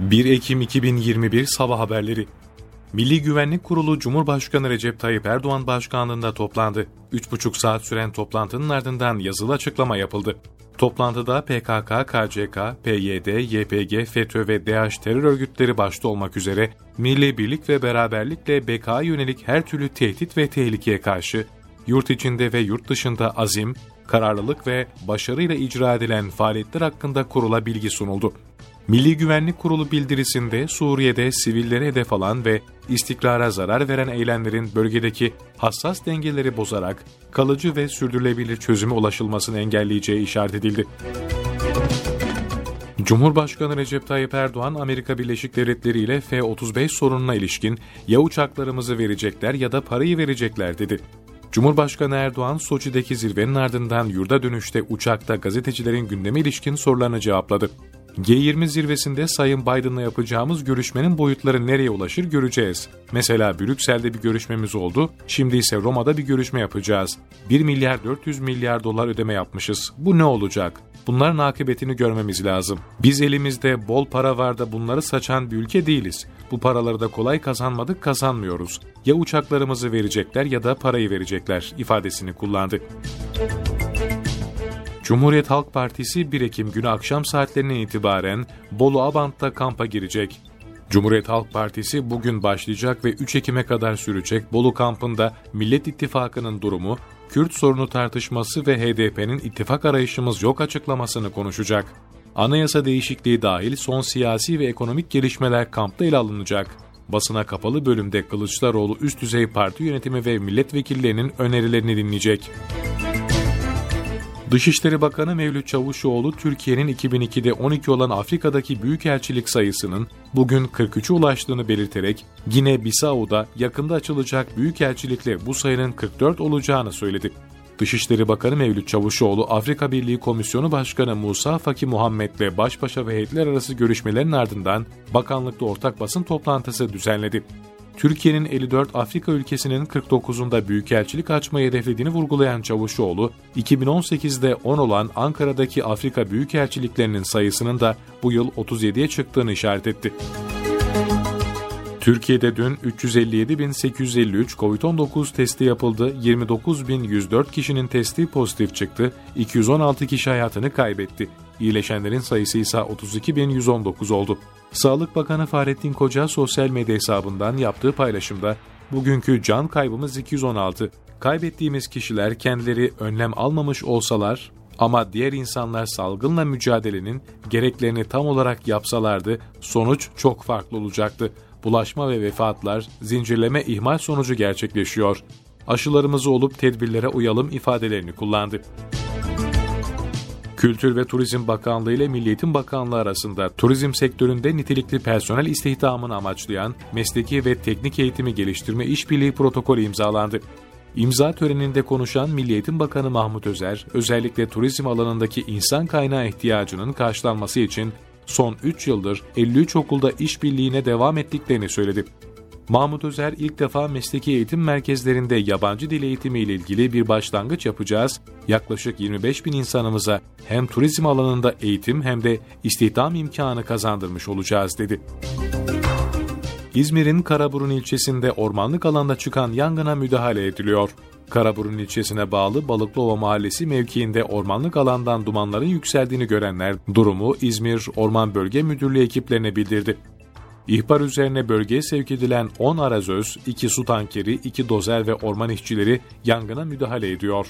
1 Ekim 2021 Sabah Haberleri Milli Güvenlik Kurulu Cumhurbaşkanı Recep Tayyip Erdoğan başkanlığında toplandı. 3,5 saat süren toplantının ardından yazılı açıklama yapıldı. Toplantıda PKK, KCK, PYD, YPG, FETÖ ve DAEŞ terör örgütleri başta olmak üzere milli birlik ve beraberlikle BK'ya yönelik her türlü tehdit ve tehlikeye karşı yurt içinde ve yurt dışında azim, kararlılık ve başarıyla icra edilen faaliyetler hakkında kurula bilgi sunuldu. Milli Güvenlik Kurulu bildirisinde Suriye'de sivillere hedef alan ve istikrara zarar veren eylemlerin bölgedeki hassas dengeleri bozarak kalıcı ve sürdürülebilir çözüme ulaşılmasını engelleyeceği işaret edildi. Cumhurbaşkanı Recep Tayyip Erdoğan, Amerika Birleşik Devletleri ile F-35 sorununa ilişkin ya uçaklarımızı verecekler ya da parayı verecekler dedi. Cumhurbaşkanı Erdoğan, Soçi'deki zirvenin ardından yurda dönüşte uçakta gazetecilerin gündeme ilişkin sorularını cevapladı. G20 zirvesinde Sayın Biden'la yapacağımız görüşmenin boyutları nereye ulaşır göreceğiz. Mesela Brüksel'de bir görüşmemiz oldu, şimdi ise Roma'da bir görüşme yapacağız. 1 milyar 400 milyar dolar ödeme yapmışız. Bu ne olacak? Bunların akıbetini görmemiz lazım. Biz elimizde bol para var da bunları saçan bir ülke değiliz. Bu paraları da kolay kazanmadık, kazanmıyoruz. Ya uçaklarımızı verecekler ya da parayı verecekler ifadesini kullandı. Cumhuriyet Halk Partisi 1 Ekim günü akşam saatlerinden itibaren Bolu Abant'ta kampa girecek. Cumhuriyet Halk Partisi bugün başlayacak ve 3 Ekim'e kadar sürecek Bolu kampında Millet İttifakı'nın durumu, Kürt sorunu tartışması ve HDP'nin ittifak arayışımız yok açıklamasını konuşacak. Anayasa değişikliği dahil son siyasi ve ekonomik gelişmeler kampta ele alınacak. Basına kapalı bölümde Kılıçdaroğlu üst düzey parti yönetimi ve milletvekillerinin önerilerini dinleyecek. Dışişleri Bakanı Mevlüt Çavuşoğlu, Türkiye'nin 2002'de 12 olan Afrika'daki büyükelçilik sayısının bugün 43'e ulaştığını belirterek, Gine-Bissau'da yakında açılacak büyükelçilikle bu sayının 44 olacağını söyledi. Dışişleri Bakanı Mevlüt Çavuşoğlu, Afrika Birliği Komisyonu Başkanı Musa Faki Muhammed'le baş başa ve heyetler arası görüşmelerin ardından bakanlıkta ortak basın toplantısı düzenledi. Türkiye'nin 54 Afrika ülkesinin 49'unda büyükelçilik açmayı hedeflediğini vurgulayan Çavuşoğlu, 2018'de 10 olan Ankara'daki Afrika büyükelçiliklerinin sayısının da bu yıl 37'ye çıktığını işaret etti. Türkiye'de dün 357.853 COVID-19 testi yapıldı, 29.104 kişinin testi pozitif çıktı, 216 kişi hayatını kaybetti. İyileşenlerin sayısı ise 32.119 oldu. Sağlık Bakanı Fahrettin Koca sosyal medya hesabından yaptığı paylaşımda bugünkü can kaybımız 216. Kaybettiğimiz kişiler kendileri önlem almamış olsalar ama diğer insanlar salgınla mücadelenin gereklerini tam olarak yapsalardı sonuç çok farklı olacaktı. Bulaşma ve vefatlar zincirleme ihmal sonucu gerçekleşiyor. Aşılarımızı olup tedbirlere uyalım ifadelerini kullandı. Kültür ve Turizm Bakanlığı ile Milli Eğitim Bakanlığı arasında turizm sektöründe nitelikli personel istihdamını amaçlayan mesleki ve teknik eğitimi geliştirme işbirliği protokolü imzalandı. İmza töreninde konuşan Milli Eğitim Bakanı Mahmut Özer, özellikle turizm alanındaki insan kaynağı ihtiyacının karşılanması için son 3 yıldır 53 okulda işbirliğine devam ettiklerini söyledi. Mahmut Özer ilk defa mesleki eğitim merkezlerinde yabancı dil eğitimi ile ilgili bir başlangıç yapacağız. Yaklaşık 25 bin insanımıza hem turizm alanında eğitim hem de istihdam imkanı kazandırmış olacağız dedi. İzmir'in Karaburun ilçesinde ormanlık alanda çıkan yangına müdahale ediliyor. Karaburun ilçesine bağlı Balıklıova Mahallesi mevkiinde ormanlık alandan dumanların yükseldiğini görenler durumu İzmir Orman Bölge Müdürlüğü ekiplerine bildirdi. İhbar üzerine bölgeye sevk edilen 10 arazöz, 2 su tankeri, 2 dozer ve orman işçileri yangına müdahale ediyor.